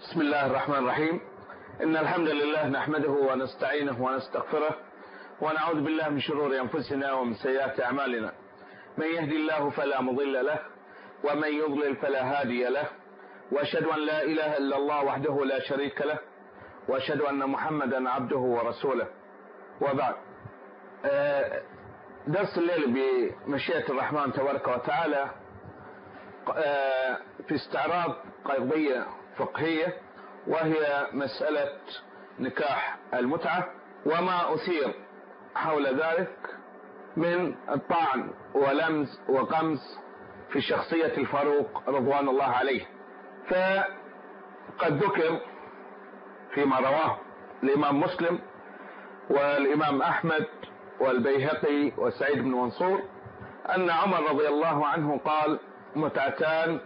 بسم الله الرحمن الرحيم إن الحمد لله نحمده ونستعينه ونستغفره ونعوذ بالله من شرور أنفسنا ومن سيئات أعمالنا من يهدي الله فلا مضل له ومن يضلل فلا هادي له وأشهد أن لا إله إلا الله وحده لا شريك له وأشهد أن محمدا عبده ورسوله وبعد درس الليل بمشيئة الرحمن تبارك وتعالى في استعراض قضية فقهية وهي مسألة نكاح المتعة وما أثير حول ذلك من الطعن ولمز وقمز في شخصية الفاروق رضوان الله عليه. فقد ذكر فيما رواه الإمام مسلم والإمام أحمد والبيهقي وسعيد بن منصور أن عمر رضي الله عنه قال متعتان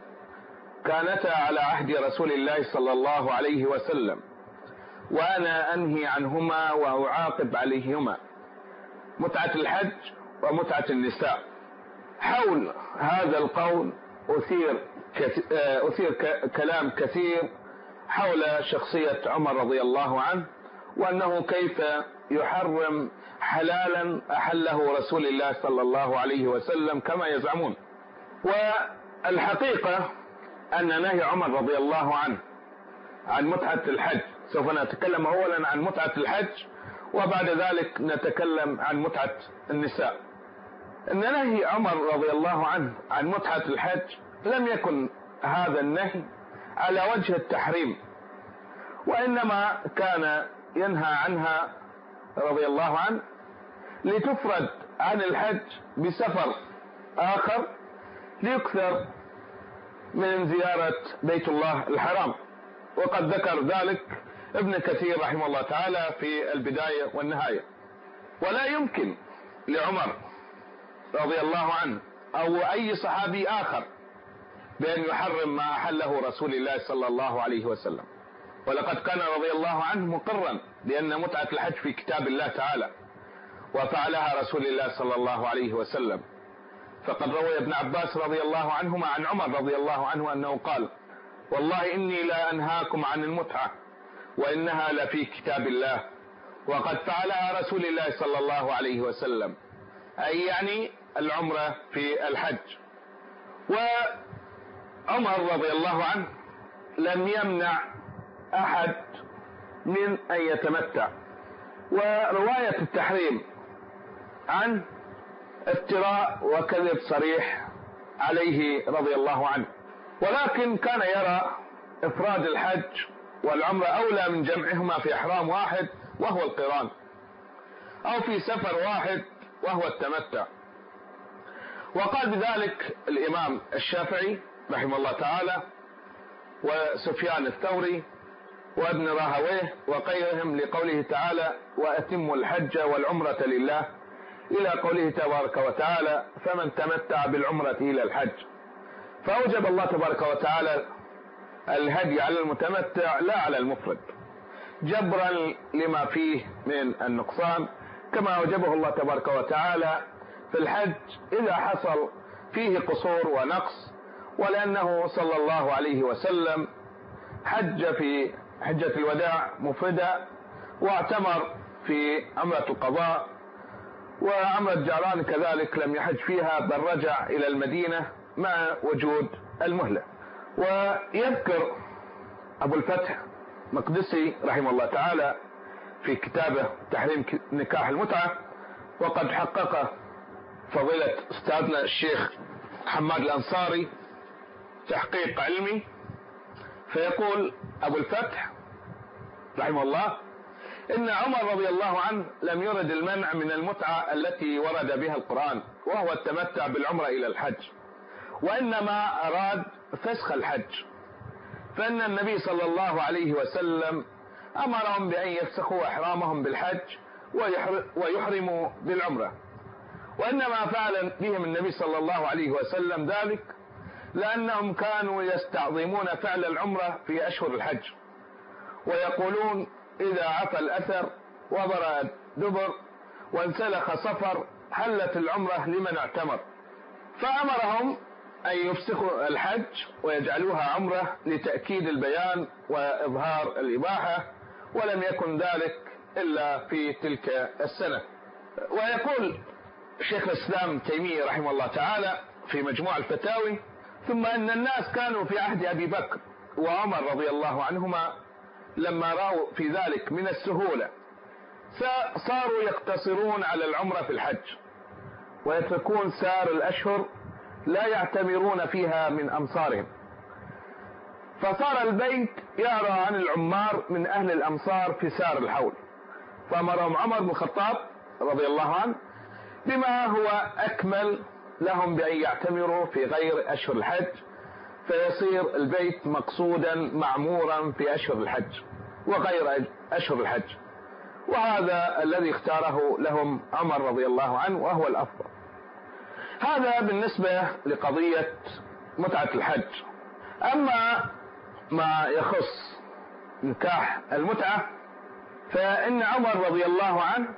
كانتا على عهد رسول الله صلى الله عليه وسلم وأنا أنهي عنهما وأعاقب عليهما. متعة الحج ومتعة النساء. حول هذا القول أثير أثير كلام كثير حول شخصية عمر رضي الله عنه وأنه كيف يحرم حلالا أحله رسول الله صلى الله عليه وسلم كما يزعمون. والحقيقة أن نهي عمر رضي الله عنه عن متعة الحج. سوف نتكلم أولا عن متعة الحج وبعد ذلك نتكلم عن متعة النساء. أن نهي عمر رضي الله عنه عن متعة الحج لم يكن هذا النهي على وجه التحريم وإنما كان ينهى عنها رضي الله عنه لتفرد عن الحج بسفر آخر ليكثر من زيارة بيت الله الحرام. وقد ذكر ذلك ابن كثير رحمه الله تعالى في البداية والنهاية. ولا يمكن لعمر رضي الله عنه أو أي صحابي آخر بأن يحرم ما أحله رسول الله صلى الله عليه وسلم. ولقد كان رضي الله عنه مقرا بأن متعة الحج في كتاب الله تعالى. وفعلها رسول الله صلى الله عليه وسلم. فقد روي ابن عباس رضي الله عنهما عن عمر رضي الله عنه أنه قال والله إني لا أنهاكم عن المتعة وإنها لفي كتاب الله وقد فعلها رسول الله صلى الله عليه وسلم أي يعني العمرة في الحج. وعمر رضي الله عنه لم يمنع أحد من أن يتمتع. ورواية التحريم عنه افتراء وكذب صريح عليه رضي الله عنه. ولكن كان يرى إفراد الحج والعمرة أولى من جمعهما في إحرام واحد وهو القران أو في سفر واحد وهو التمتع. وقال بذلك الإمام الشافعي رحمه الله تعالى وسفيان الثوري وابن راهويه وغيرهم لقوله تعالى وأتموا الحج والعمرة لله إلى قوله تبارك وتعالى فمن تمتع بالعمرة إلى الحج. فأوجب الله تبارك وتعالى الهدي على المتمتع لا على المفرد جبرا لما فيه من النقصان. كما أوجبه الله تبارك وتعالى في الحج إذا حصل فيه قصور ونقص ولأنه صلى الله عليه وسلم حج في حجة الوداع مفردا واعتمر في عمرة القضاء. وعمرة الجعران كذلك لم يحج فيها بل رجع إلى المدينة مع وجود المهلة. ويذكر أبو الفتح مقدسي رحمه الله تعالى في كتابه تحريم نكاح المتعة وقد حقق فضيلة أستاذنا الشيخ حماد الأنصاري تحقيق علمي. فيقول أبو الفتح رحمه الله إن عمر رضي الله عنه لم يرد المنع من المتعة التي ورد بها القرآن وهو التمتع بالعمرة إلى الحج. وإنما أراد فسخ الحج. فإن النبي صلى الله عليه وسلم أمرهم بأن يفسخوا إحرامهم بالحج ويحرموا بالعمرة. وإنما فعل بهم النبي صلى الله عليه وسلم ذلك لأنهم كانوا يستعظمون فعل العمرة في أشهر الحج. ويقولون إذا عفى الأثر وبرأ الدبر وانسلخ صفر حلت العمرة لمن اعتمر. فأمرهم أن يفسخوا الحج ويجعلوها عمرة لتأكيد البيان وإظهار الإباحة ولم يكن ذلك إلا في تلك السنة. ويقول شيخ الإسلام تيمية رحمه الله تعالى في مجموع الفتاوي ثم أن الناس كانوا في عهد أبي بكر وعمر رضي الله عنهما لما رأوا في ذلك من السهولة صاروا يقتصرون على العمرة في الحج. ويتركون سار الأشهر لا يعتمرون فيها من أمصارهم. فصار البيت يرى عن العمار من أهل الأمصار في سار الحول. فأمرهم عمر بن الخطاب رضي الله عنه بما هو أكمل لهم بأن يعتمروا في غير أشهر الحج. فيصير البيت مقصودا معمورا في أشهر الحج وغير أشهر الحج. وهذا الذي اختاره لهم عمر رضي الله عنه وهو الأفضل. هذا بالنسبة لقضية متعة الحج. أما ما يخص نكاح المتعة فإن عمر رضي الله عنه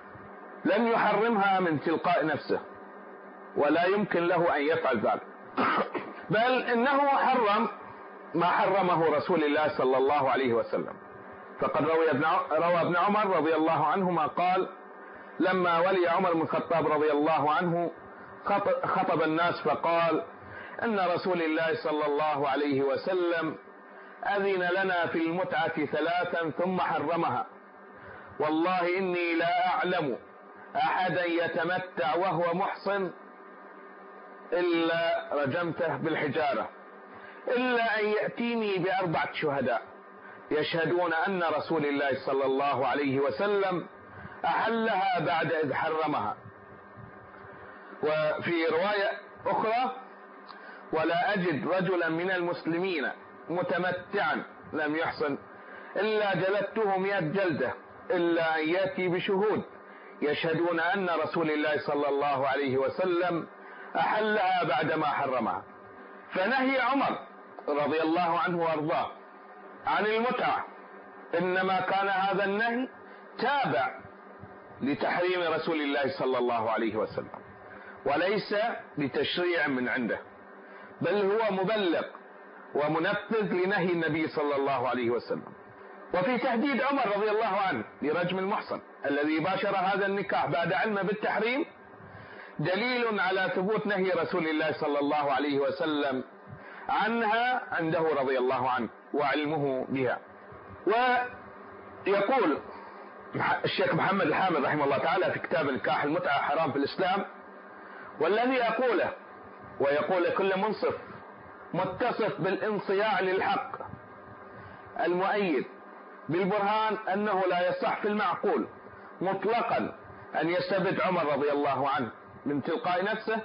لم يحرمها من تلقاء نفسه ولا يمكن له أن يفعل ذلك. بل إنه حرم ما حرمه رسول الله صلى الله عليه وسلم. فقد روي ابن روى ابن عمر رضي الله عنهما قال لما ولي عمر بن الخطاب رضي الله عنه خطب الناس فقال إن رسول الله صلى الله عليه وسلم أذن لنا في المتعة ثلاثا ثم حرمها. والله إني لا أعلم احدا يتمتع وهو محصن إلا رجمته بالحجارة. إلا أن يأتيني بأربعة شهداء يشهدون أن رسول الله صلى الله عليه وسلم أحلها بعد إذ حرمها. وفي رواية أخرى ولا أجد رجلا من المسلمين متمتعا لم يحصن إلا جلدته مئة جلدة إلا أن يأتي بشهود. يشهدون أن رسول الله صلى الله عليه وسلم أحلها بعدما حرمها. فنهي عمر رضي الله عنه وأرضاه عن المتعة. إنما كان هذا النهي تابع لتحريم رسول الله صلى الله عليه وسلم وليس لتشريع من عنده بل هو مبلغ ومنفذ لنهي النبي صلى الله عليه وسلم. وفي تهديد عمر رضي الله عنه لرجم المحصن الذي باشر هذا النكاح بعد علمه بالتحريم دليل على ثبوت نهي رسول الله صلى الله عليه وسلم عنها عنده رضي الله عنه وعلمه بها. ويقول الشيخ محمد الحامد رحمه الله تعالى في كتاب نكاح المتعة حرام في الإسلام والذي أقوله ويقول كل منصف متصف بالانصياع للحق المؤيد بالبرهان أنه لا يصح في المعقول مطلقا أن يستبد عمر رضي الله عنه. من تلقاء نفسه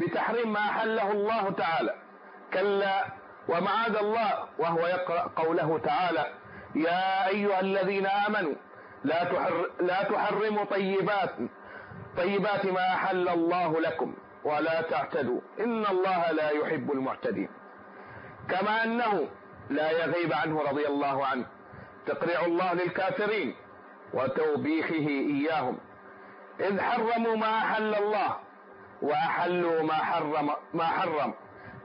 بتحريم ما أحله الله تعالى. كلا ومعاذ الله وهو يقرأ قوله تعالى يا أيها الذين آمنوا لا, تحر لا تحرموا طيبات طيبات ما أحل الله لكم ولا تعتدوا. إن الله لا يحب المعتدين. كما أنه لا يغيب عنه رضي الله عنه. تقريع الله للكافرين وتوبيخه إياهم. إذ حرموا ما أحل الله وأحلوا ما حرم ما حرم.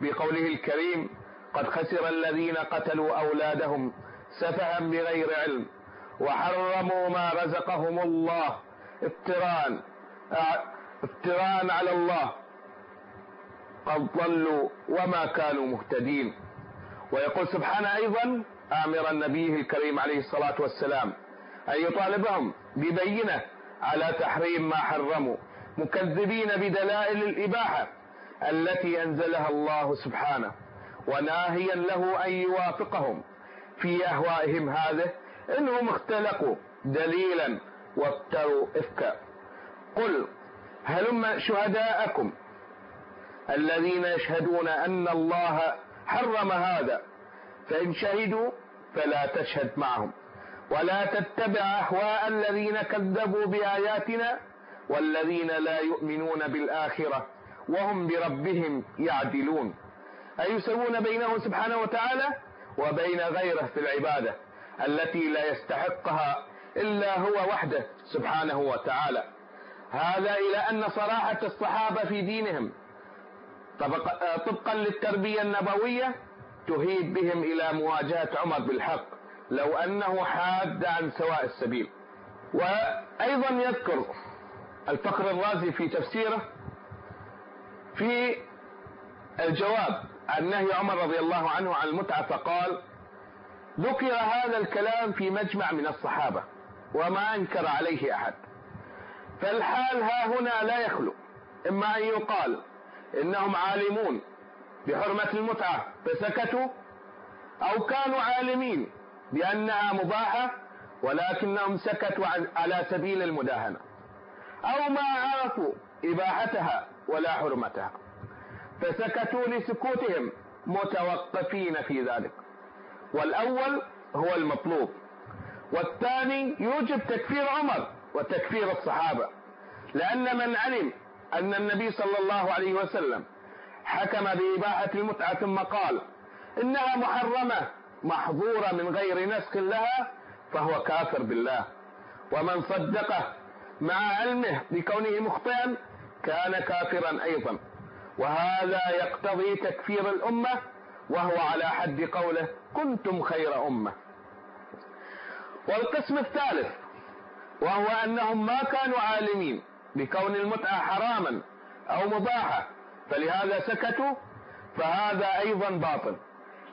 بقوله الكريم قد خسر الذين قتلوا أولادهم سفها بغير علم وحرموا ما رزقهم الله. افتراء افتراء على الله. قد ضلوا وما كانوا مهتدين. ويقول سبحانه أيضا آمرا نبيه الكريم عليه الصلاة والسلام أن يطالبهم ببينة على تحريم ما حرموا. مكذبين بدلائل الإباحة التي أنزلها الله سبحانه وناهيا له أن يوافقهم في أهوائهم هذه إنهم اختلقوا دليلا وافتروا إفكا. قل هلم شهداءكم الذين يشهدون أن الله حرم هذا؟ فإن شهدوا فلا تشهد معهم ولا تتبع أهواء الذين كذبوا بآياتنا والذين لا يؤمنون بالآخرة وهم بربهم يعدلون. أي يسوون بينه سبحانه وتعالى وبين غيره في العبادة التي لا يستحقها إلا هو وحده سبحانه وتعالى. هذا إلى أن صراحة الصحابة في دينهم طبقا للتربية النبوية تهيب بهم إلى مواجهة عمر بالحق لو أنه حاد عن سواء السبيل. وأيضا يذكر الفقر الرازي في تفسيره في الجواب عن نهي عمر رضي الله عنه عن المتعة فقال ذكر هذا الكلام في مجمع من الصحابة وما أنكر عليه أحد. فالحال ها هنا لا يخلو إما أن يقال إنهم عالمون بحرمة المتعة فسكتوا أو كانوا عالمين بأنها مباحة ولكنهم سكتوا على سبيل المداهنة. أو ما عرفوا إباحتها ولا حرمتها. فسكتوا لسكوتهم متوقفين في ذلك. والأول هو المطلوب. والثاني يوجب تكفير عمر وتكفير الصحابة. لأن من علم أن النبي صلى الله عليه وسلم حكم بإباحة المتعة ثم قال إنها محرمة محظورة من غير نسخ لها فهو كافر بالله. ومن صدقه مع علمه بكونه مخطئا كان كافرا أيضا. وهذا يقتضي تكفير الأمة وهو على حد قوله كنتم خير أمة. والقسم الثالث وهو أنهم ما كانوا عالمين بكون المتعة حراما أو مباحة فلهذا سكتوا فهذا أيضا باطل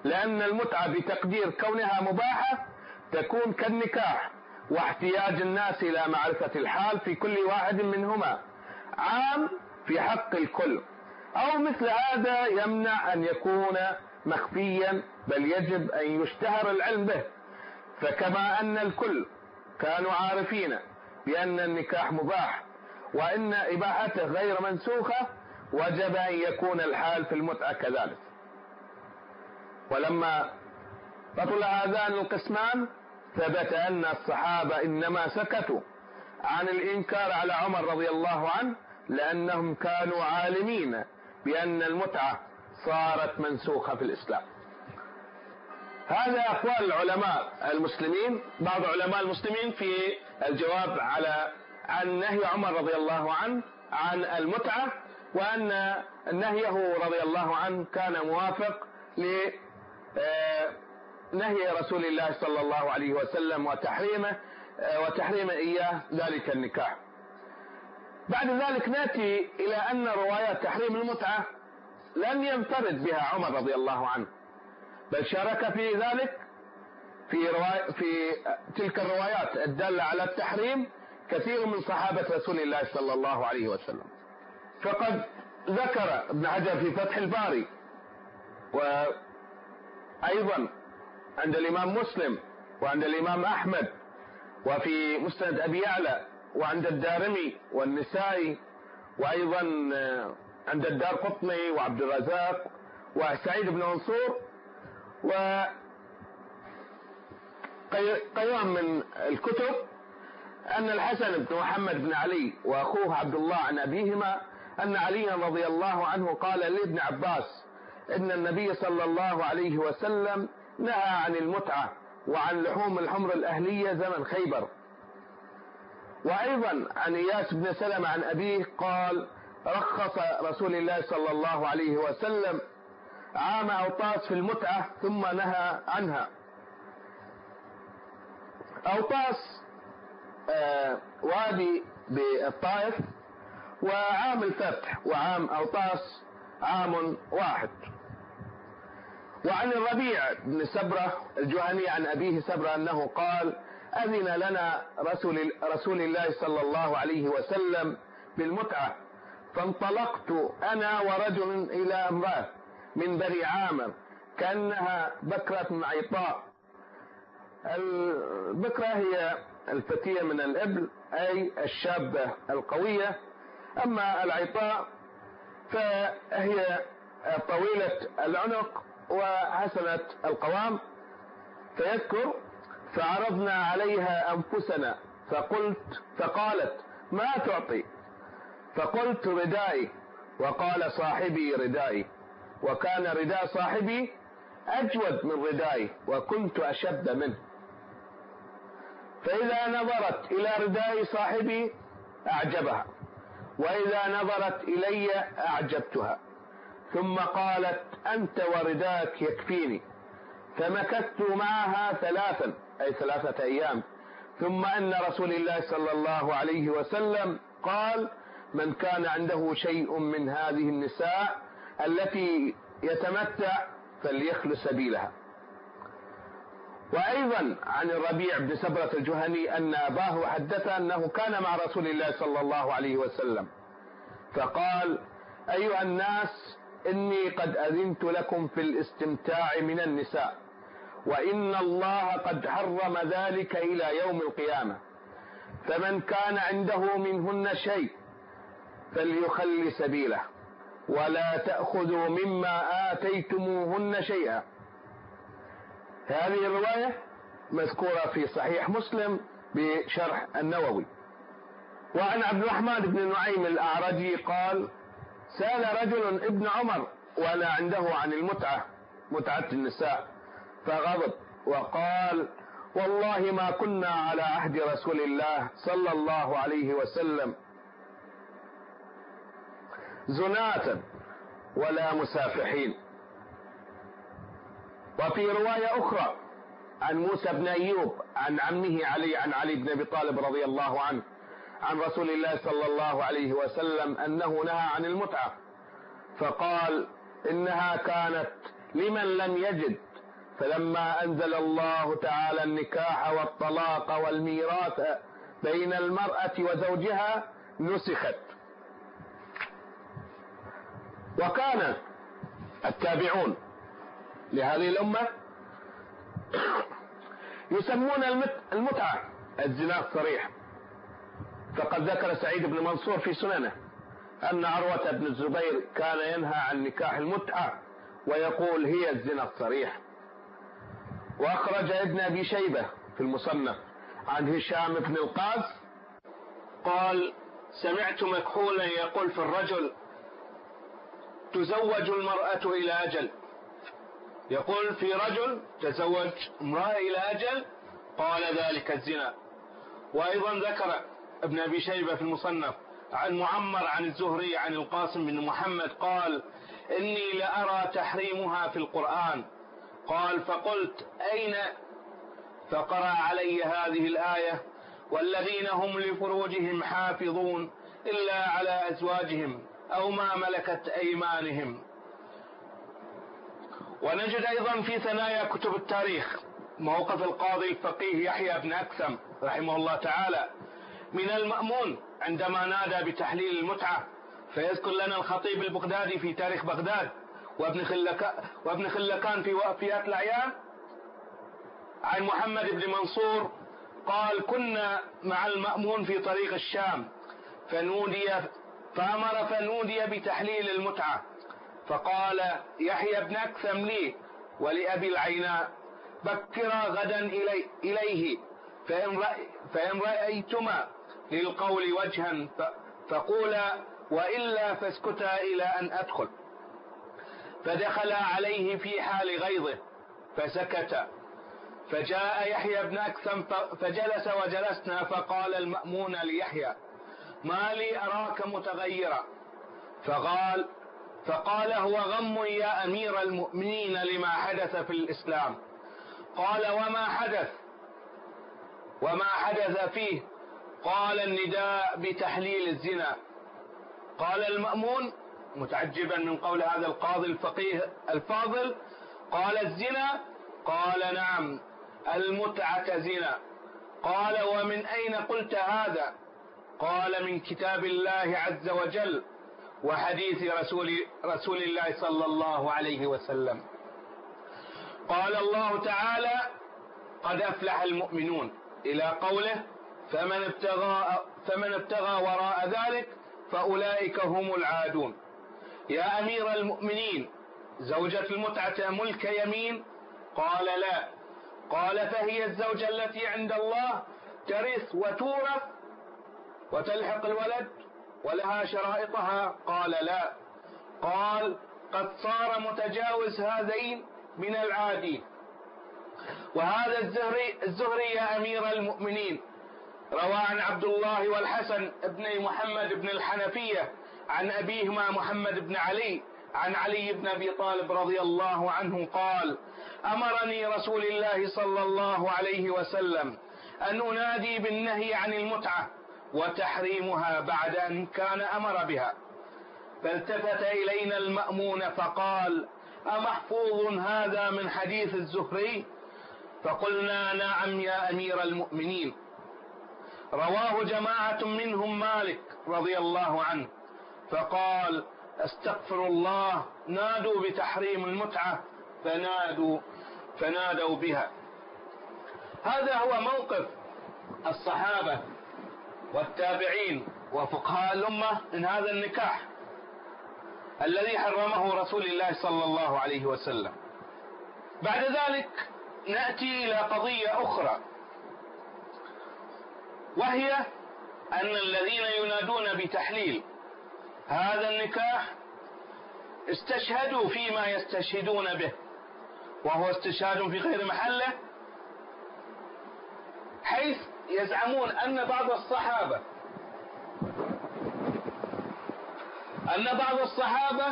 لأن المتعة بتقدير كونها مباحة تكون كالنكاح. واحتياج الناس إلى معرفة الحال في كل واحد منهما. عام في حق الكل. أو مثل هذا يمنع أن يكون مخفيا بل يجب أن يشتهر العلم به. فكما أن الكل كانوا عارفين بأن النكاح مباح وأن إباحته غير منسوخة وجب أن يكون الحال في المتعة كذلك. ولما بطل هذان القسمان ثبت أن الصحابة إنما سكتوا عن الإنكار على عمر رضي الله عنه لأنهم كانوا عالمين بأن المتعة صارت منسوخة في الإسلام. هذا أقوال العلماء المسلمين بعض علماء المسلمين في الجواب على عن نهي عمر رضي الله عنه عن المتعة وأن نهيه رضي الله عنه كان موافق لنهي آه، رسول الله صلى الله عليه وسلم وتحريمه آه، وتحريم إياه ذلك النكاح. بعد ذلك نأتي إلى أن روايات تحريم المتعة لم ينفرد بها عمر رضي الله عنه. بل شارك في ذلك في رواية في تلك الروايات الدالة على التحريم كثير من صحابة رسول الله صلى الله عليه وسلم. فقد ذكر ابن حجر في فتح الباري وأيضا عند الإمام مسلم وعند الإمام أحمد وفي مسند أبي يعلى وعند الدارمي والنسائي وأيضا عند الدار قطني وعبد الرزاق وسعيد بن منصور و قيام من الكتب أن الحسن بن محمد بن علي وأخوه عبد الله عن أبيهما أن عليا رضي الله عنه قال لابن عباس إن النبي صلى الله عليه وسلم نهى عن المتعة وعن لحوم الحمر الأهلية زمن خيبر. وأيضا عن إياس بن سلم عن أبيه قال رخص رسول الله صلى الله عليه وسلم عام أوطاس في المتعة ثم نهى عنها. أوطاس آه وادي بالطائف وعام الفتح وعام أوطاس عام واحد. وعن الربيع بن سبرة الجهني عن أبيه سبرة أنه قال أذن لنا رسول, رسول الله صلى الله عليه وسلم بالمتعة فانطلقت أنا ورجل إلى امرأة من بني عامر كأنها بكرة عيطاء البكرة هي الفتية من الإبل أي الشابة القوية. أما العطاء فهي طويلة العنق وحسنة القوام فيذكر فعرضنا عليها أنفسنا فقلت فقالت ما تعطي؟ فقلت ردائي. وقال صاحبي ردائي. وكان رداء صاحبي أجود من ردائي وكنت أشد منه. فإذا نظرت إلى رداء صاحبي أعجبها. وإذا نظرت إلي أعجبتها. ثم قالت أنت ورداك يكفيني. فمكثت معها ثلاثا أي ثلاثة أيام. ثم أن رسول الله صلى الله عليه وسلم قال من كان عنده شيء من هذه النساء التي يتمتع فليخل سبيلها. وأيضا عن الربيع بن سبرة الجهني أن أباه حدث أنه كان مع رسول الله صلى الله عليه وسلم. فقال أيها الناس إني قد أذنت لكم في الاستمتاع من النساء وإن الله قد حرم ذلك إلى يوم القيامة. فمن كان عنده منهن شيء فليخل سبيله ولا تأخذوا مما آتيتموهن شيئا. هذه الرواية مذكورة في صحيح مسلم بشرح النووي. وعن عبد الرحمن بن نعيم الأعرجي قال سأل رجل ابن عمر وأنا عنده عن المتعة متعة النساء فغضب وقال والله ما كنا على عهد رسول الله صلى الله عليه وسلم زناة ولا مسافحين. وفي رواية أخرى عن موسى بن أيوب عن عمه علي عن علي بن أبي طالب رضي الله عنه عن رسول الله صلى الله عليه وسلم أنه نهى عن المتعة. فقال إنها كانت لمن لم يجد. فلما أنزل الله تعالى النكاح والطلاق والميراث بين المرأة وزوجها نسخت. وكان التابعون لهذه الأمة يسمون المتعة الزنا الصريح. فقد ذكر سعيد بن منصور في سننه أن عروة بن الزبير كان ينهى عن نكاح المتعة ويقول هي الزنا الصريح. وأخرج ابن أبي شيبة في المصنف عن هشام بن القاس قال سمعت مكحولا يقول في الرجل تزوج المرأة إلى أجل. يقول في رجل تزوج امرأة إلى أجل؟ قال ذلك الزنا. وأيضا ذكر ابن أبي شيبة في المصنف عن معمر عن الزهري عن القاسم بن محمد قال إني لأرى تحريمها في القرآن. قال فقلت أين فقرأ علي هذه الآية؟ والذين هم لفروجهم حافظون إلا على أزواجهم أو ما ملكت أيمانهم. ونجد أيضا في ثنايا كتب التاريخ موقف القاضي الفقيه يحيى بن أكثم رحمه الله تعالى من المأمون عندما نادى بتحليل المتعة. فيذكر لنا الخطيب البغدادي في تاريخ بغداد وابن خلكان, وابن خلكان في وفيات الأعيان عن محمد بن منصور قال كنا مع المأمون في طريق الشام فنودي فأمر فنودي بتحليل المتعة. فقال يحيى بن أكثم لي ولأبي العيناء بكرا غدا إلي إليه فإن, فإن رأيتما للقول وجها فقولا وإلا فاسكتا إلى أن أدخل. فدخل عليه في حال غيظه فسكت. فجاء يحيى بن أكثم فجلس وجلسنا فقال المأمون ليحيى ما لي أراك متغيرا. فقال فقال هو غم يا أمير المؤمنين لما حدث في الإسلام. قال وما حدث؟ وما حدث فيه؟ قال النداء بتحليل الزنا. قال المأمون متعجبا من قول هذا القاضي الفقيه الفاضل قال الزنا؟ قال نعم المتعة زنا. قال ومن أين قلت هذا؟ قال من كتاب الله عز وجل وحديث رسول, رسول الله صلى الله عليه وسلم. قال الله تعالى قد أفلح المؤمنون إلى قوله فمن ابتغى, فمن ابتغى وراء ذلك فأولئك هم العادون. يا أمير المؤمنين زوجة المتعة ملك يمين؟ قال لا. قال فهي الزوجة التي عند الله ترث وتورث وتلحق الولد ولها شرائطها؟ قال لا. قال قد صار متجاوز هذين من العادي وهذا الزهري, الزهري يا أمير المؤمنين روى عن عبد الله والحسن ابن محمد بن الحنفية عن أبيهما محمد بن علي عن علي بن أبي طالب رضي الله عنه قال أمرني رسول الله صلى الله عليه وسلم أن أنادي بالنهي عن المتعة وتحريمها بعد أن كان أمر بها. فالتفت إلينا المأمون فقال أمحفوظ هذا من حديث الزهري؟ فقلنا نعم يا أمير المؤمنين. رواه جماعة منهم مالك رضي الله عنه فقال أستغفر الله نادوا بتحريم المتعة فنادوا فنادوا بها. هذا هو موقف الصحابة والتابعين وفقهاء الأمة من هذا النكاح الذي حرمه رسول الله صلى الله عليه وسلم. بعد ذلك نأتي إلى قضية أخرى. وهي أن الذين ينادون بتحليل هذا النكاح استشهدوا فيما يستشهدون به وهو استشهاد في غير محله حيث يزعمون أن بعض الصحابة أن بعض الصحابة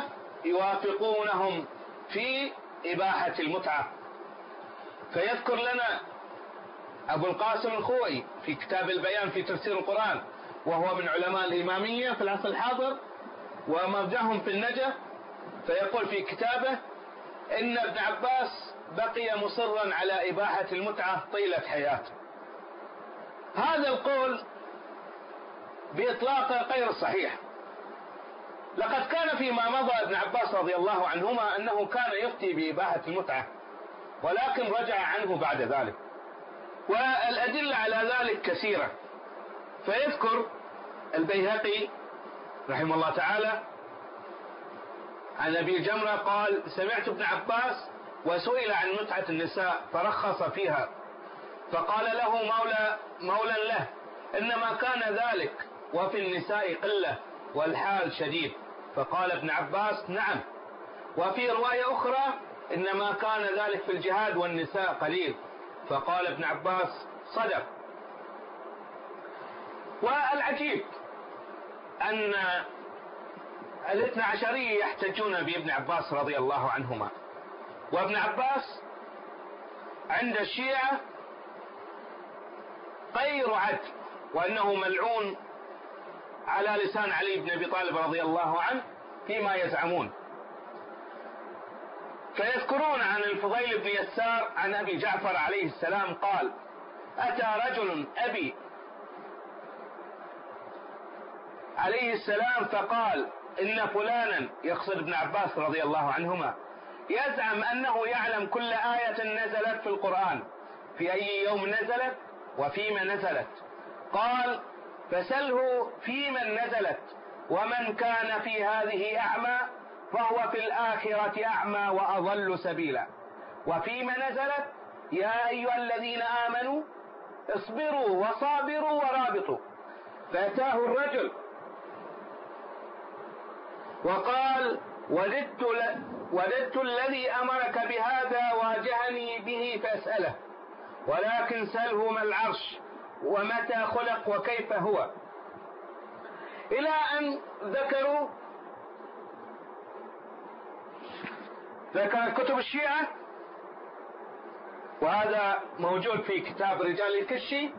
يوافقونهم في إباحة المتعة. فيذكر لنا أبو القاسم الخوئي في كتاب البيان في تفسير القرآن وهو من علماء الإمامية في العصر الحاضر ومرجعهم في النجف فيقول في كتابه إن ابن عباس بقي مصرا على إباحة المتعة طيلة حياته. هذا القول باطلاقه غير صحيح. لقد كان فيما مضى ابن عباس رضي الله عنهما أنه كان يفتي بإباحة المتعة ولكن رجع عنه بعد ذلك. والأدلة على ذلك كثيرة. فيذكر البيهقي رحمه الله تعالى عن أبي جمرة قال سمعت ابن عباس وسئل عن متعة النساء فرخص فيها فقال له مولى مولى له إنما كان ذلك وفي النساء قلة والحال شديد. فقال ابن عباس نعم. وفي رواية أخرى إنما كان ذلك في الجهاد والنساء قليل. فقال ابن عباس صدق. والعجيب أن الاثنى عشرية يحتجون بابن عباس رضي الله عنهما. وابن عباس عند الشيعة غير عدل وأنه ملعون على لسان علي بن أبي طالب رضي الله عنه فيما يزعمون. فيذكرون عن الفضيل بن يسار عن أبي جعفر عليه السلام قال أتى رجل أبي عليه السلام فقال إن فلانا يقصد ابن عباس رضي الله عنهما يزعم أنه يعلم كل آية نزلت في القرآن في أي يوم نزلت وفيما نزلت. قال فسله في من نزلت ومن كان في هذه أعمى فهو في الآخرة أعمى وأضل سبيلا. وفيما نزلت؟ يا أيها الذين آمنوا اصبروا وصابروا ورابطوا. فأتاه الرجل وقال وددت ل... وددت الذي أمرك بهذا واجهني به فاسأله. ولكن سله ما العرش ومتى خلق وكيف هو. إلى أن ذكروا ذكر كتب الشيعة وهذا موجود في كتاب رجال الكشي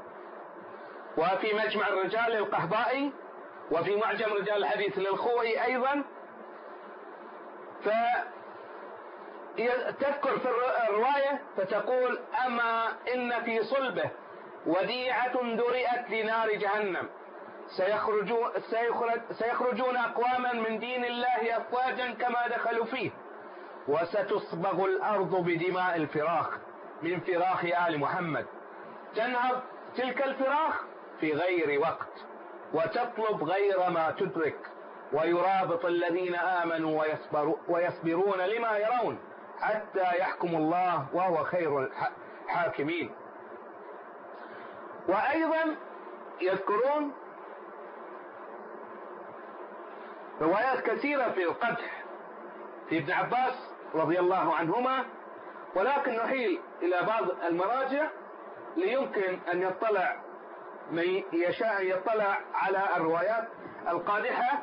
وفي مجمع الرجال للقحبائي وفي معجم رجال الحديث للخوئي أيضا. فتذكر في الرواية فتقول أما إن في صلبه وديعة درئت لنار جهنم سيخرجون, سيخرج سيخرجون أقواما من دين الله أفواجا كما دخلوا فيه. وستصبغ الأرض بدماء الفراخ من فراخ آل محمد. تنهض تلك الفراخ في غير وقت وتطلب غير ما تدرك ويرابط الذين آمنوا ويصبرون لما يرون حتى يحكم الله وهو خير الحاكمين وأيضا يذكرون روايات كثيرة في القدح في ابن عباس رضي الله عنهما ولكن نحيل إلى بعض المراجع ليمكن أن يطلع من يشاء أن يطلع على الروايات القادحة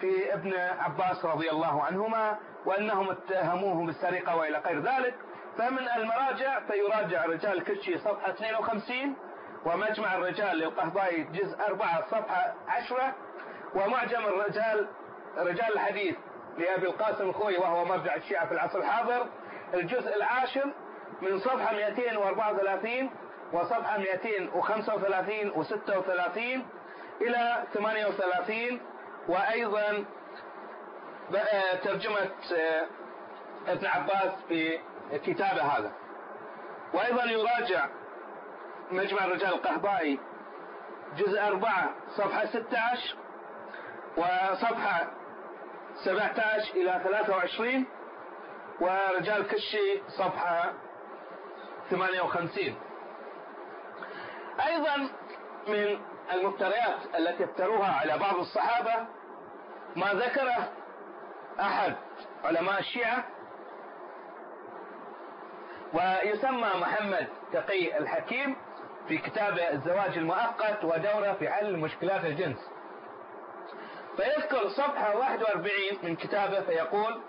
في ابن عباس رضي الله عنهما وأنهم اتهموه بالسرقة وإلى غير ذلك. فمن المراجع فيراجع رجال الكشي صفحة 52 ومجمع الرجال للقهضاي جزء 4 صفحة 10 ومعجم الرجال رجال الحديث لأبي القاسم الخوي وهو مرجع الشيعة في العصر الحاضر الجزء العاشر من صفحة 234 وصفحة 235 و36 إلى 38 وأيضا ترجمة ابن عباس في كتابه هذا. وأيضا يراجع مجمع الرجال القهبائي جزء أربعة صفحة 16 وصفحة 17 إلى 23 ورجال كشي صفحة 58 أيضا من المفتريات التي افتروها على بعض الصحابة ما ذكره أحد علماء الشيعة ويسمى محمد تقي الحكيم في كتابه الزواج المؤقت ودورة في حل مشكلات الجنس. فيذكر صفحة 41 من كتابه فيقول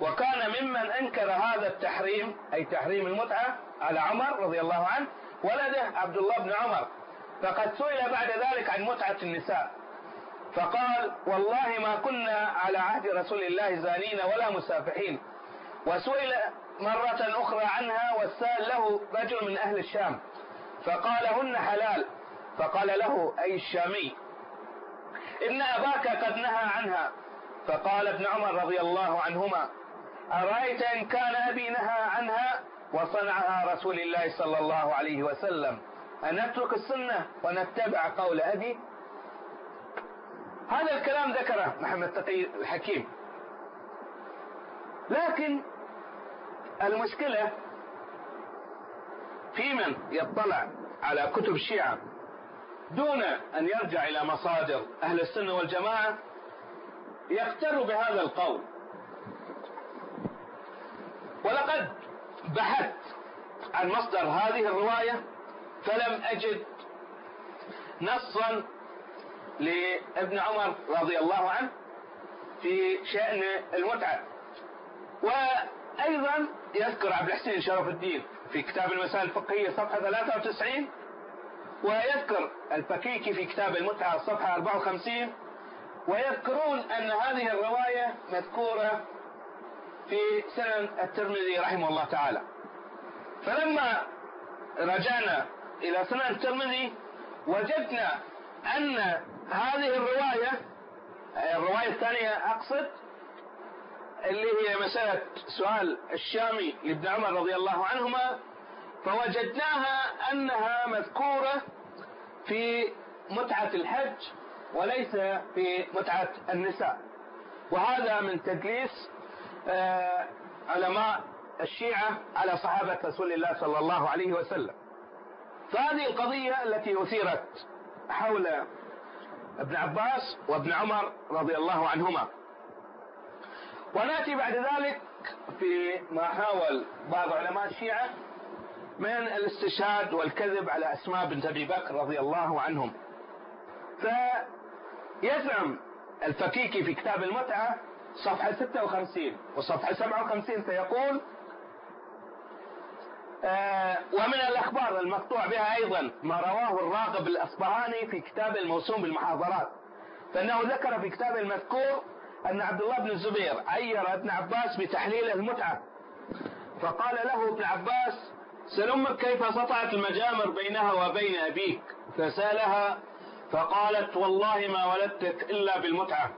وكان ممن أنكر هذا التحريم أي تحريم المتعة على عمر رضي الله عنه ولده عبد الله بن عمر. فقد سئل بعد ذلك عن متعة النساء. فقال والله ما كنا على عهد رسول الله زانين ولا مسافحين. وسئل مرة أخرى عنها والسائل له رجل من أهل الشام. فقال هن حلال. فقال له أي الشامي. إن أباك قد نهى عنها. فقال ابن عمر رضي الله عنهما أرأيت إن كان أبي نهى عنها وصنعها رسول الله صلى الله عليه وسلم. أن نترك السنة ونتبع قول أبي. هذا الكلام ذكره محمد تقي الحكيم. لكن المشكلة في من يطلع على كتب الشيعة. دون أن يرجع إلى مصادر أهل السنة والجماعة يقتر بهذا القول. ولقد بحثت عن مصدر هذه الرواية فلم أجد نصا لابن عمر رضي الله عنه في شأن المتعة. وأيضا يذكر عبد الحسين شرف الدين في كتاب المسائل الفقهية صفحة 93 ويذكر الفكيكي في كتاب المتعة صفحة 54 ويذكرون أن هذه الرواية مذكورة في سنن الترمذي رحمه الله تعالى. فلما رجعنا إلى سنن الترمذي وجدنا أن هذه الرواية الرواية الثانية أقصد اللي هي مسألة سؤال الشامي لابن عمر رضي الله عنهما فوجدناها أنها مذكورة في متعة الحج وليس في متعة النساء. وهذا من تدليس آه، علماء الشيعة على صحابة رسول الله صلى الله عليه وسلم. فهذه القضية التي أثيرت حول ابن عباس وابن عمر رضي الله عنهما. ونأتي بعد ذلك في ما حاول بعض علماء الشيعة من الاستشهاد والكذب على أسماء بنت أبي بكر رضي الله عنهم. فيزعم الفكيكي في كتاب المتعة صفحة 56 وصفحة 57 فيقول آه ومن الأخبار المقطوع بها أيضا ما رواه الراغب الأصبهاني في كتاب الموسوم بالمحاضرات. فإنه ذكر في كتاب المذكور أن عبد الله بن الزبير عير ابن عباس بتحليل المتعة. فقال له ابن عباس سل أمك كيف سطعت المجامر بينها وبين أبيك؟ فسألها فقالت والله ما ولدتك إلا بالمتعة.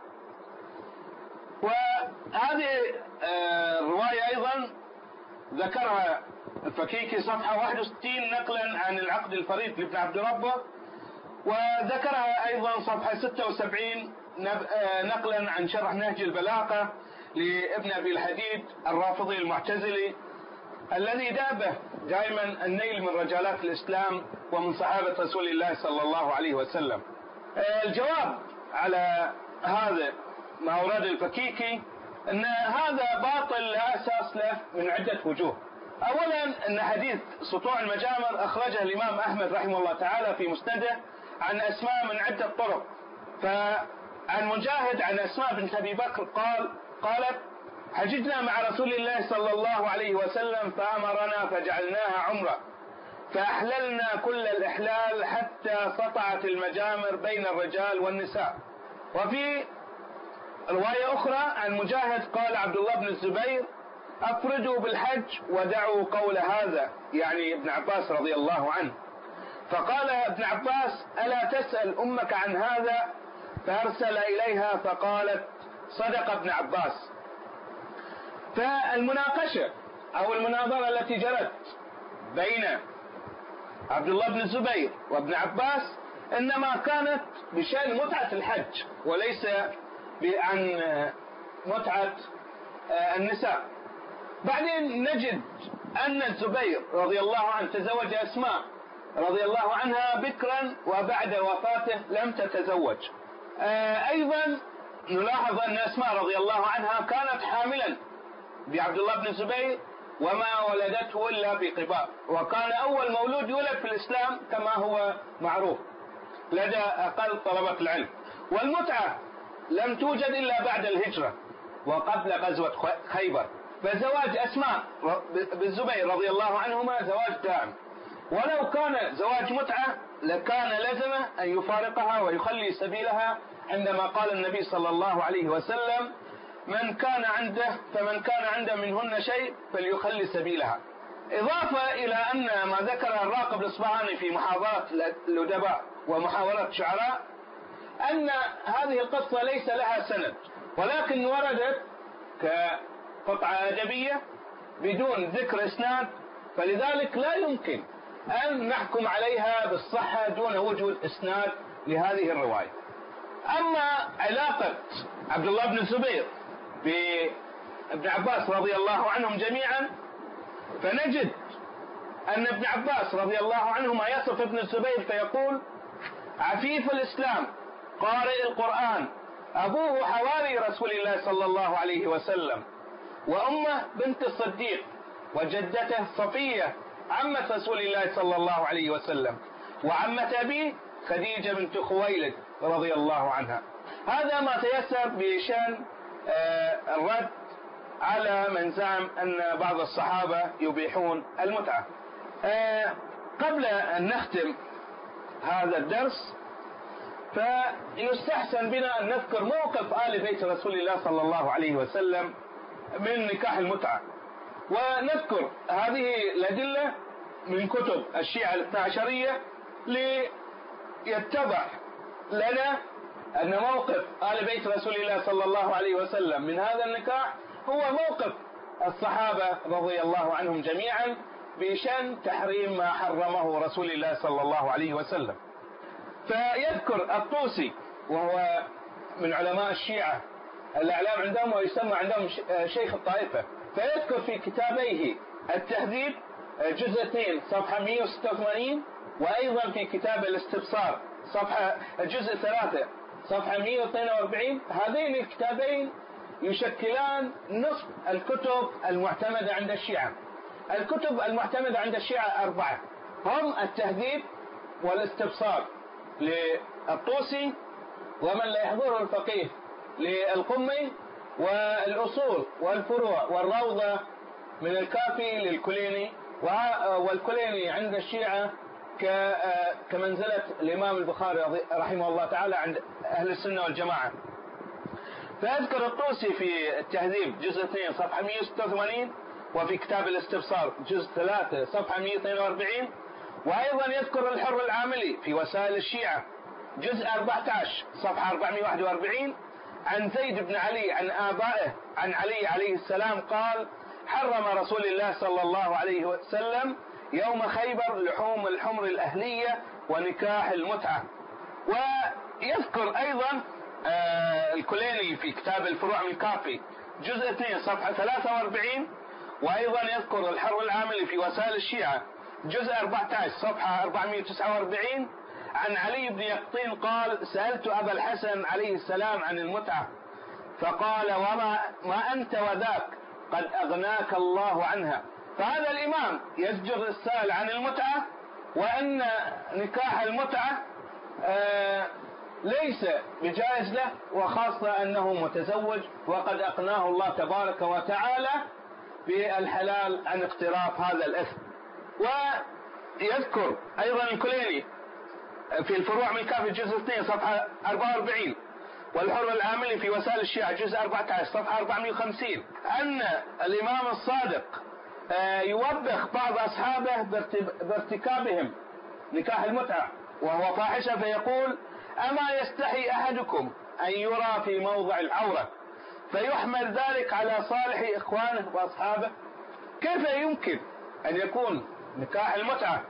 وهذه آه، الرواية أيضا ذكرها الفكيكي صفحة 61 نقلا عن العقد الفريد لابن عبد ربه وذكرها أيضا صفحة 76 آه، نقلا عن شرح نهج البلاغة لابن أبي الحديد الرافضي المعتزلي الذي دابه دائما النيل من رجالات الإسلام ومن صحابة رسول الله صلى الله عليه وسلم. الجواب على هذا ما أورد الفكيكي أن هذا باطل لا أساس له من عدة وجوه. أولا أن حديث سطوع المجامر أخرجه الإمام أحمد رحمه الله تعالى في مسنده عن أسماء من عدة طرق. فعن مجاهد عن أسماء بنت أبي بكر قال قالت حججنا مع رسول الله صلى الله عليه وسلم فأمرنا فجعلناها عمرة. فأحللنا كل الإحلال حتى سطعت المجامر بين الرجال والنساء. وفي رواية أخرى عن مجاهد قال عبد الله بن الزبير أفردوا بالحج ودعوا قول هذا يعني ابن عباس رضي الله عنه. فقال ابن عباس ألا تسأل أمك عن هذا؟ فأرسل إليها فقالت صدق ابن عباس. فالمناقشة أو المناظرة التي جرت بين عبد الله بن الزبير وابن عباس إنما كانت بشأن متعة الحج وليس عن متعة آه، النساء. بعدين نجد أن الزبير رضي الله عنه تزوج أسماء رضي الله عنها بكرا وبعد وفاته لم تتزوج. آه، أيضا نلاحظ أن أسماء رضي الله عنها كانت حاملا بعبد الله بن الزبير وما ولدته إلا بقباء وكان أول مولود يولد في الإسلام كما هو معروف. لدى أقل طلبة العلم. والمتعة لم توجد إلا بعد الهجرة وقبل غزوة خيبر. فزواج أسماء بالزبير رضي الله عنهما زواج دائم. ولو كان زواج متعة لكان لزمه أن يفارقها ويخلي سبيلها عندما قال النبي صلى الله عليه وسلم من كان عنده فمن كان عنده منهن شيء فليخلي سبيلها. إضافة إلى أن ما ذكر الراقب الإصبهاني في محاضرات الأدباء ومحاورات الشعراء أن هذه القصة ليس لها سند ولكن وردت كقطعة أدبية بدون ذكر إسناد فلذلك لا يمكن أن نحكم عليها بالصحة دون وجود إسناد لهذه الرواية. أما علاقة عبد الله بن الزبير بابن عباس رضي الله عنهم جميعا فنجد أن ابن عباس رضي الله عنهما يصف ابن الزبير فيقول عفيف الإسلام قارئ القرآن أبوه حواري رسول الله صلى الله عليه وسلم وأمه بنت الصديق وجدته صفية عمة رسول الله صلى الله عليه وسلم وعمة أبيه خديجة بنت خويلد رضي الله عنها. هذا ما تيسر بشان آه، الرد على من زعم أن بعض الصحابة يبيحون المتعة. آه، قبل أن نختم هذا الدرس فيستحسن بنا أن نذكر موقف آل بيت رسول الله صلى الله عليه وسلم من نكاح المتعة. ونذكر هذه الأدلة من كتب الشيعة الاثنى عشرية ليتضح لنا أن موقف آل بيت رسول الله صلى الله عليه وسلم من هذا النكاح هو موقف الصحابة رضي الله عنهم جميعا بشأن تحريم ما حرمه رسول الله صلى الله عليه وسلم. فيذكر الطوسي وهو من علماء الشيعة الأعلام عندهم ويسمى عندهم شيخ الطائفة. فيذكر في كتابيه التهذيب جزء 2 صفحة 186 وأيضا في كتاب الاستبصار صفحة الجزء 3 صفحة 142 هذين الكتابين يشكلان نصف الكتب المعتمدة عند الشيعة. الكتب المعتمدة عند الشيعة أربعة. هم التهذيب والاستبصار للطوسي ومن لا يحضره الفقيه للقمي والأصول والفروع والروضة من الكافي للكليني والكليني عند الشيعة كمنزلة الإمام البخاري رحمه الله تعالى عند أهل السنة والجماعة. فأذكر الطوسي في التهذيب جزء 2 صفحة 186 وفي كتاب الاستبصار جزء 3 صفحة 142 وأيضا يذكر الحر العاملي في وسائل الشيعة جزء 14 صفحة 441 عن زيد بن علي عن آبائه عن علي عليه السلام قال حرم رسول الله صلى الله عليه وسلم يوم خيبر لحوم الحمر الأهلية ونكاح المتعة. ويذكر أيضا آه الكليني في كتاب الفروع من كافي جزء 2 صفحة 43 وأيضا يذكر الحر العاملي في وسائل الشيعة جزء 14 صفحة 449 عن علي بن يقطين قال سألت أبا الحسن عليه السلام عن المتعة فقال وما ما أنت وذاك قد أغناك الله عنها. فهذا الإمام يزجر السائل عن المتعة وأن نكاح المتعة آه، ليس بجائز له وخاصة أنه متزوج وقد أقناه الله تبارك وتعالى بالحلال عن اقتراف هذا الإثم ويذكر أيضا الكليني في الفروع من كافي الجزء 2 صفحة 44 والحر العاملي في وسائل الشيعة جزء 14 صفحة 450 أن الإمام الصادق يوبخ بعض أصحابه بارتكابهم نكاح المتعة وهو فاحشة فيقول أما يستحي أحدكم أن يرى في موضع العورة فيحمل ذلك على صالح إخوانه وأصحابه؟ كيف يمكن أن يكون نكاح المتعة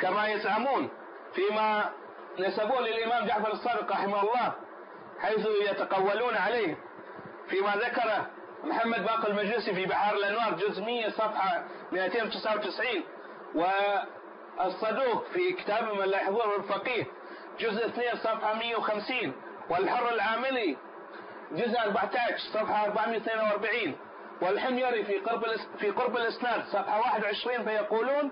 كما يزعمون فيما نسبوه للإمام جعفر الصادق رحمه الله حيث يتقولون عليه فيما ذكر محمد باقر المجلسي في بحار الأنوار جزء 100 صفحة 299 والصدوق في كتاب من لا يحضره الفقيه جزء 2 صفحة 150 والحر العاملي جزء 14 صفحة 442 والحميري في قرب في قرب الإسناد صفحة 21 فيقولون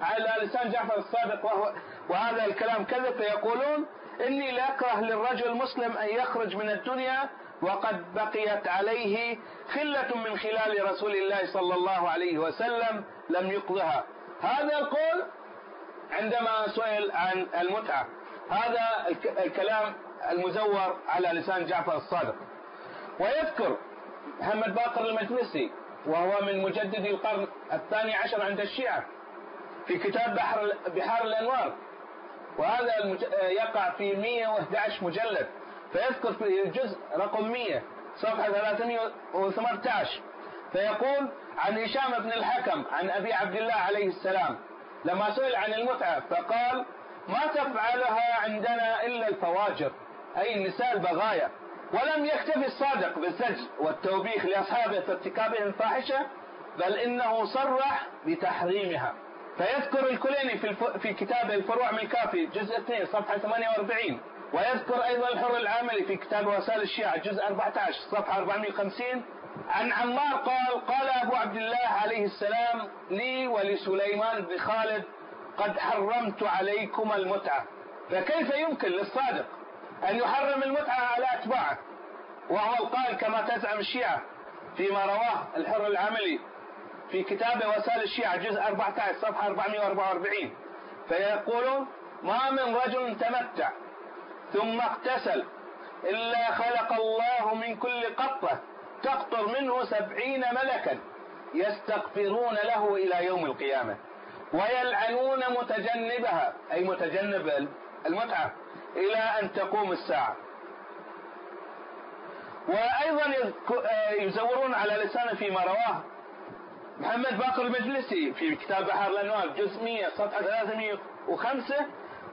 على لسان جعفر الصادق وهو وهذا الكلام كذب فيقولون إني لا أكره للرجل المسلم أن يخرج من الدنيا وقد بقيت عليه خلة من خلال رسول الله صلى الله عليه وسلم لم يقضها. هذا القول عندما سئل عن المتعة. هذا الكلام المزور على لسان جعفر الصادق. ويذكر محمد باقر المجلسي وهو من مجددي القرن الثاني عشر عند الشيعة في كتاب بحر بحار الأنوار. وهذا يقع في 111 مجلد. فيذكر في الجزء رقم 100 صفحة 318 فيقول عن هشام بن الحكم عن أبي عبد الله عليه السلام لما سئل عن المتعة فقال ما تفعلها عندنا إلا الفواجر أي النساء البغايا. ولم يكتفي الصادق بالزج والتوبيخ لأصحابه في ارتكابهم الفاحشة بل إنه صرح بتحريمها. فيذكر الكليني في. في كتابه الفروع من الكافي جزء 2 صفحة 48 ويذكر أيضا الحر العاملي في كتاب وسائل الشيعة جزء 14 صفحة 450 عن عمار قال قال أبو عبد الله عليه السلام لي ولسليمان بن خالد قد حرمت عليكم المتعة. فكيف يمكن للصادق أن يحرم المتعة على أتباعه؟ وهو القائل كما تزعم الشيعة فيما رواه الحر العملي في كتاب وسائل الشيعة جزء 14 صفحة 444 فيقولون ما من رجل تمتع ثم اغتسل إلا خلق الله من كل قطرة تقطر منه سبعين ملكا يستغفرون له إلى يوم القيامة ويلعنون متجنبها أي متجنب المتعة إلى أن تقوم الساعة. وأيضا يزورون على لسانه فيما رواه محمد باقر المجلسي في كتاب بحر الأنوار جزء 100 صفحة 305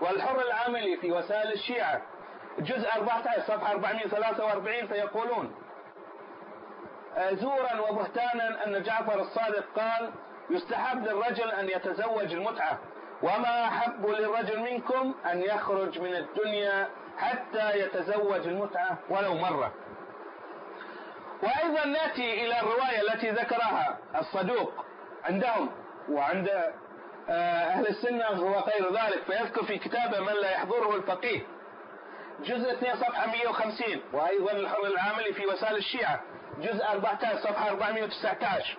والحر العاملي في وسائل الشيعة. جزء 14 صفحة 443 فيقولون زورا وبهتانا أن جعفر الصادق قال يستحب للرجل أن يتزوج المتعة وما أحب للرجل منكم أن يخرج من الدنيا حتى يتزوج المتعة ولو مرة. وأيضا نأتي إلى الرواية التي ذكرها الصدوق عندهم وعند أهل السنة وغير ذلك فيذكر في كتابه من لا يحضره الفقيه. جزء 2 صفحة 150 وأيضا الحر العاملي في وسائل الشيعة. جزء 14 صفحة 419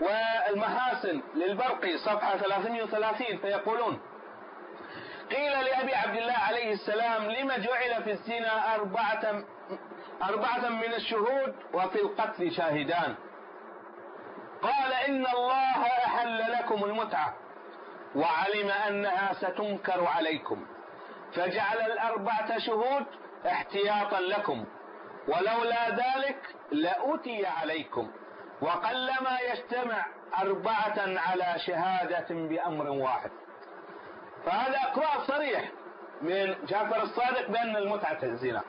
والمحاسن للبرقي صفحة 330 فيقولون قيل لأبي عبد الله عليه السلام لما جعل في الزنا أربعة أربعة من الشهود وفي القتل شاهدان؟ قال إن الله أحل لكم المتعة وعلم أنها ستنكر عليكم فجعل الأربعة شهود احتياطا لكم ولولا ذلك لأتي عليكم وقلما يجتمع أربعة على شهادة بأمر واحد فهذا إقرار صريح من جعفر الصادق بأن المتعة الزنا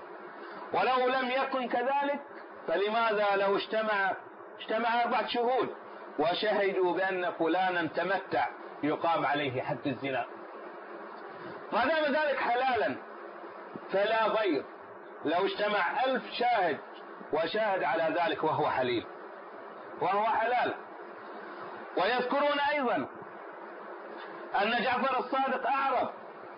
ولو لم يكن كذلك فلماذا لو اجتمع اجتمع أربعة شهود وشهدوا بأن فلانا تمتع يقام عليه حد الزنا. ما دام ذلك حلالا فلا غير لو اجتمع ألف شاهد وشاهد على ذلك وهو حليل وهو حلال. ويذكرون أيضا أن جعفر الصادق أعرض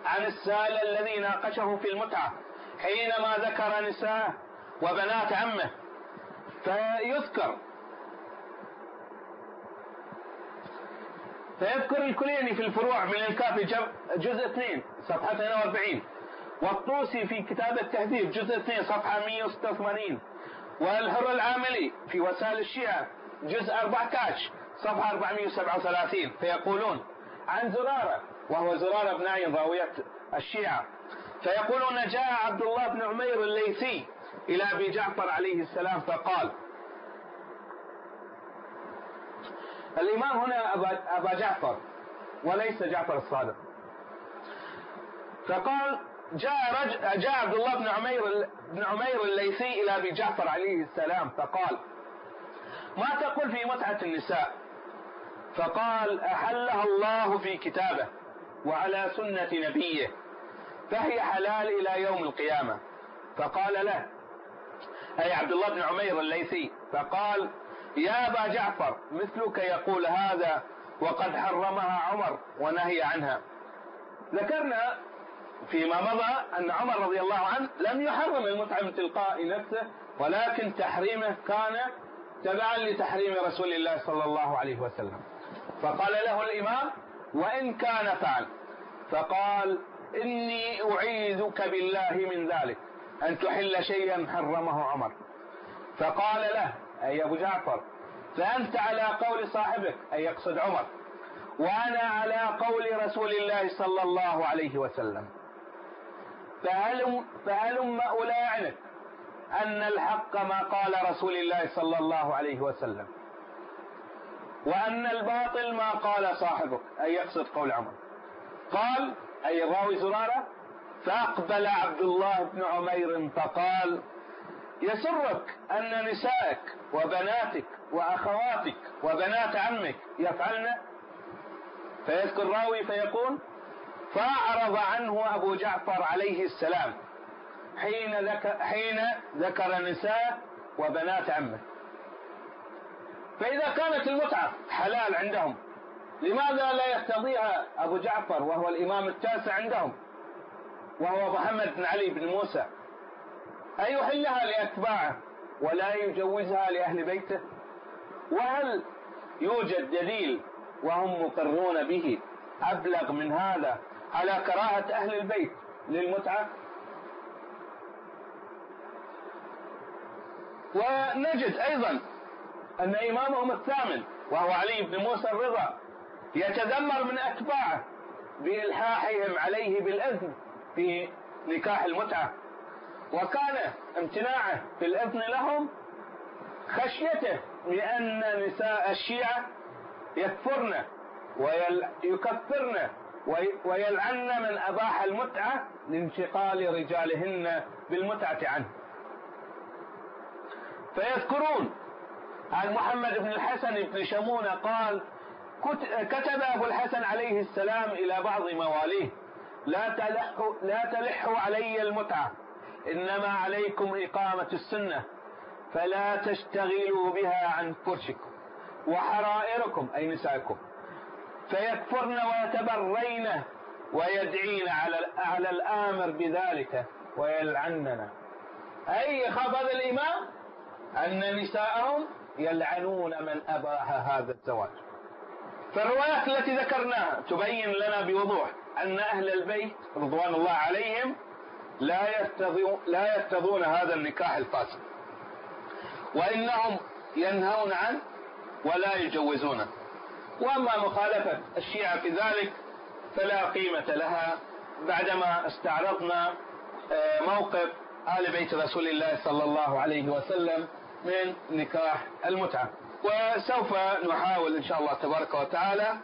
عن السائل الذي ناقشه في المتعة حينما ذكر نساء وبنات عمه فيذكر فيذكر الكليني في الفروع من الكافي جزء 2 صفحة 42 والطوسي في كتاب التهذيب جزء 2 صفحة 186 والحر العاملي في وسائل الشيعة جزء 14 صفحة 437 فيقولون عن زرارة وهو زرارة بن عين راوية الشيعة. فيقولون جاء عبد الله بن عمير الليثي إلى أبي جعفر عليه السلام فقال الإمام هنا أبا جعفر وليس جعفر الصادق فقال جاء رجل جاء عبد الله بن عمير بن عمير الليثي إلى أبي جعفر عليه السلام فقال: ما تقول في متعة النساء؟ فقال: أحلها الله في كتابه وعلى سنة نبيه فهي حلال إلى يوم القيامة. فقال له أي عبد الله بن عمير الليثي فقال: يا أبا جعفر مثلك يقول هذا وقد حرمها عمر ونهي عنها. ذكرنا فيما مضى أن عمر رضي الله عنه لم يحرم المتعة من تلقاء نفسه ولكن تحريمه كان تبعا لتحريم رسول الله صلى الله عليه وسلم. فقال له الإمام وإن كان فعل فقال إني أعيذك بالله من ذلك أن تحل شيئا حرمه عمر فقال له أي أبو جعفر. فأنت على قول صاحبك أي يقصد عمر. وأنا على قول رسول الله صلى الله عليه وسلم. فهلم فهلم أولئك أن الحق ما قال رسول الله صلى الله عليه وسلم؟ وأن الباطل ما قال صاحبك أي يقصد قول عمر. قال أي الراوي زرارة فأقبل عبد الله بن عمير فقال يسرك أن نسائك وبناتك وأخواتك وبنات عمك يفعلن؟ فيذكر الراوي فيقول فأعرض عنه أبو جعفر عليه السلام حين ذكر, حين ذكر نساء وبنات عمه. فإذا كانت المتعة حلال عندهم لماذا لا يقتضيها أبو جعفر وهو الإمام التاسع عندهم وهو محمد بن علي بن موسى أن يحلها لأتباعه؟ ولا يجوزها لأهل بيته؟ وهل يوجد دليل وهم مقرون به أبلغ من هذا على كراهة أهل البيت للمتعة؟ ونجد أيضا أن إمامهم الثامن وهو علي بن موسى الرضا يتذمر من أتباعه بإلحاحهم عليه بالإذن في نكاح المتعة. وكان امتناعه في الإذن لهم خشيته لأن نساء الشيعة يكفرن ويكفرن ويلعن من أباح المتعة لانشغال رجالهن بالمتعة عنه. فيذكرون عن محمد بن الحسن بن شمونة قال كتب أبو الحسن عليه السلام إلى بعض مواليه لا تلحوا, لا تلحوا علي المتعة إنما عليكم إقامة السنة فلا تشتغلوا بها عن فرشكم وحرائركم أي نسائكم. فيكفرن ويتبرين ويدعين على على الآمر بذلك ويلعننا أي خبر الإمام؟ أن نساءهم يلعنون من أباح هذا الزواج. فالروايات التي ذكرناها تبين لنا بوضوح أن أهل البيت رضوان الله عليهم لا لا يرتضون هذا النكاح الفاسد. وإنهم ينهون عنه ولا يجوزونه. وأما مخالفة الشيعة في ذلك فلا قيمة لها. بعدما استعرضنا آه، موقف آل بيت رسول الله صلى الله عليه وسلم من نكاح المتعة. وسوف نحاول إن شاء الله تبارك وتعالى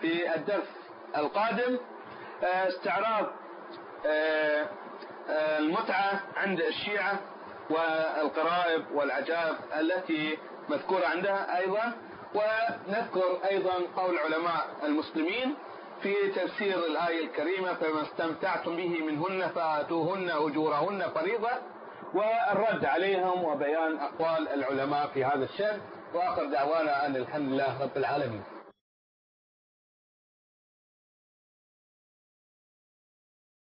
في الدرس القادم آه، استعراض المتعة عند الشيعة والقرائب والعجائب التي مذكورة عندها أيضا ونذكر أيضا قول علماء المسلمين في تفسير الآية الكريمة فما استمتعتم به منهن فآتوهن أجورهن فريضة والرد عليهم وبيان أقوال العلماء في هذا الشأن وآخر دعوانا أن الحمد لله رب العالمين.